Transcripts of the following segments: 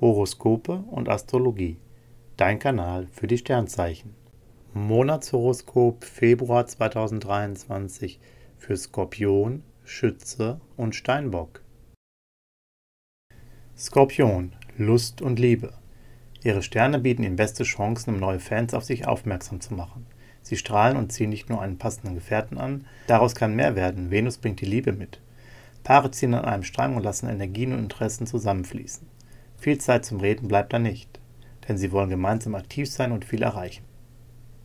Horoskope und Astrologie. Dein Kanal für die Sternzeichen. Monatshoroskop Februar 2023 für Skorpion, Schütze und Steinbock. Skorpion, Lust und Liebe. Ihre Sterne bieten Ihnen beste Chancen, um neue Fans auf sich aufmerksam zu machen. Sie strahlen und ziehen nicht nur einen passenden Gefährten an, daraus kann mehr werden. Venus bringt die Liebe mit. Paare ziehen an einem Strang und lassen Energien und Interessen zusammenfließen. Viel Zeit zum Reden bleibt da nicht, denn sie wollen gemeinsam aktiv sein und viel erreichen.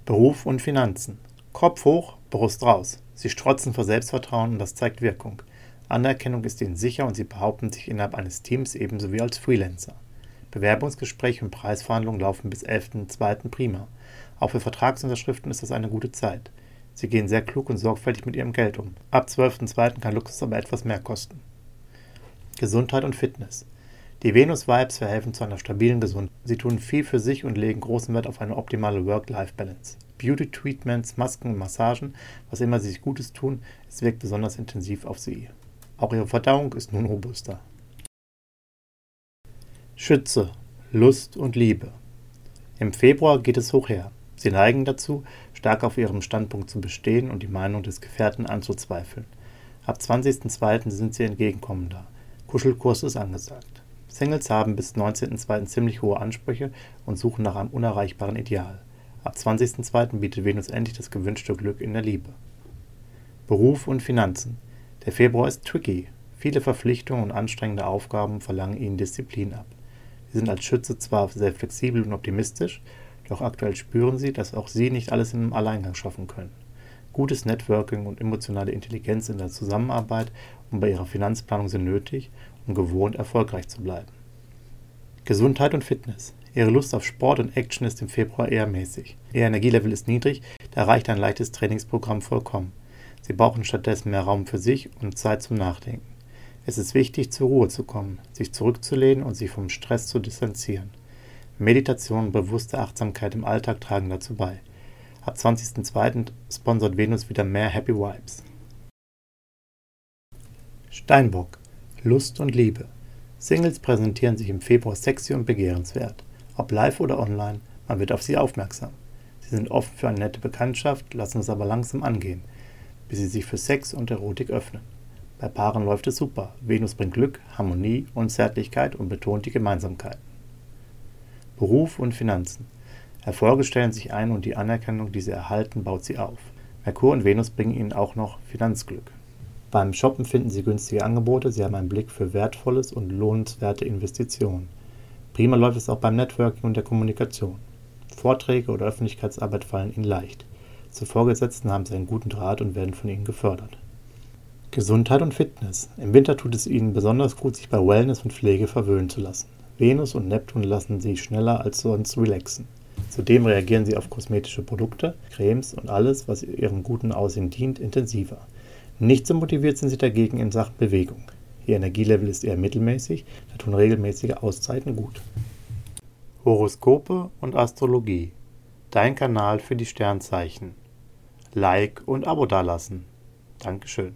Beruf und Finanzen. Kopf hoch, Brust raus. Sie strotzen vor Selbstvertrauen und das zeigt Wirkung. Anerkennung ist ihnen sicher und sie behaupten sich innerhalb eines Teams ebenso wie als Freelancer. Bewerbungsgespräche und Preisverhandlungen laufen bis 11.02. prima. Auch für Vertragsunterschriften ist das eine gute Zeit. Sie gehen sehr klug und sorgfältig mit ihrem Geld um. Ab 12.02. kann Luxus aber etwas mehr kosten. Gesundheit und Fitness. Die Venus-Vibes verhelfen zu einer stabilen Gesundheit. Sie tun viel für sich und legen großen Wert auf eine optimale Work-Life-Balance. Beauty-Treatments, Masken und Massagen, was immer sie sich Gutes tun, es wirkt besonders intensiv auf sie. Auch ihre Verdauung ist nun robuster. Schütze, Lust und Liebe. Im Februar geht es hoch her. Sie neigen dazu, stark auf ihrem Standpunkt zu bestehen und die Meinung des Gefährten anzuzweifeln. Ab 20.02. sind sie entgegenkommender. Kuschelkurs ist angesagt. Singles haben bis 19.02. ziemlich hohe Ansprüche und suchen nach einem unerreichbaren Ideal. Ab 20.02. bietet Venus endlich das gewünschte Glück in der Liebe. Beruf und Finanzen. Der Februar ist tricky. Viele Verpflichtungen und anstrengende Aufgaben verlangen ihnen Disziplin ab. Sie sind als Schütze zwar sehr flexibel und optimistisch, doch aktuell spüren sie, dass auch sie nicht alles im Alleingang schaffen können. Gutes Networking und emotionale Intelligenz in der Zusammenarbeit und bei ihrer Finanzplanung sind nötig, um gewohnt erfolgreich zu bleiben. Gesundheit und Fitness. Ihre Lust auf Sport und Action ist im Februar eher mäßig. Ihr Energielevel ist niedrig, da reicht ein leichtes Trainingsprogramm vollkommen. Sie brauchen stattdessen mehr Raum für sich und Zeit zum Nachdenken. Es ist wichtig, zur Ruhe zu kommen, sich zurückzulehnen und sich vom Stress zu distanzieren. Meditation und bewusste Achtsamkeit im Alltag tragen dazu bei. Ab 20.02. sponsert Venus wieder mehr Happy Vibes. Steinbock Lust und Liebe. Singles präsentieren sich im Februar sexy und begehrenswert. Ob live oder online, man wird auf sie aufmerksam. Sie sind offen für eine nette Bekanntschaft, lassen es aber langsam angehen, bis sie sich für Sex und Erotik öffnen. Bei Paaren läuft es super. Venus bringt Glück, Harmonie und Zärtlichkeit und betont die Gemeinsamkeiten. Beruf und Finanzen. Erfolge stellen sich ein und die Anerkennung, die sie erhalten, baut sie auf. Merkur und Venus bringen ihnen auch noch Finanzglück. Beim Shoppen finden Sie günstige Angebote, Sie haben einen Blick für wertvolles und lohnenswerte Investitionen. Prima läuft es auch beim Networking und der Kommunikation. Vorträge oder Öffentlichkeitsarbeit fallen Ihnen leicht. Zu Vorgesetzten haben Sie einen guten Draht und werden von Ihnen gefördert. Gesundheit und Fitness. Im Winter tut es Ihnen besonders gut, sich bei Wellness und Pflege verwöhnen zu lassen. Venus und Neptun lassen sie schneller als sonst relaxen. Zudem reagieren sie auf kosmetische Produkte, Cremes und alles, was ihrem guten Aussehen dient, intensiver. Nicht so motiviert sind sie dagegen in Sachen Bewegung. Ihr Energielevel ist eher mittelmäßig, da tun regelmäßige Auszeiten gut. Horoskope und Astrologie. Dein Kanal für die Sternzeichen. Like und Abo dalassen. Dankeschön.